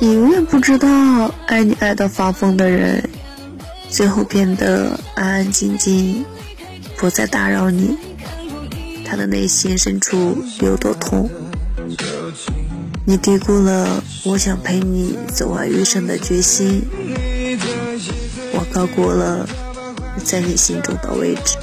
你永远不知道，爱你爱到发疯的人，最后变得安安静静，不再打扰你。他的内心深处有多痛？你低估了我想陪你走完余生的决心，我高估了在你心中的位置。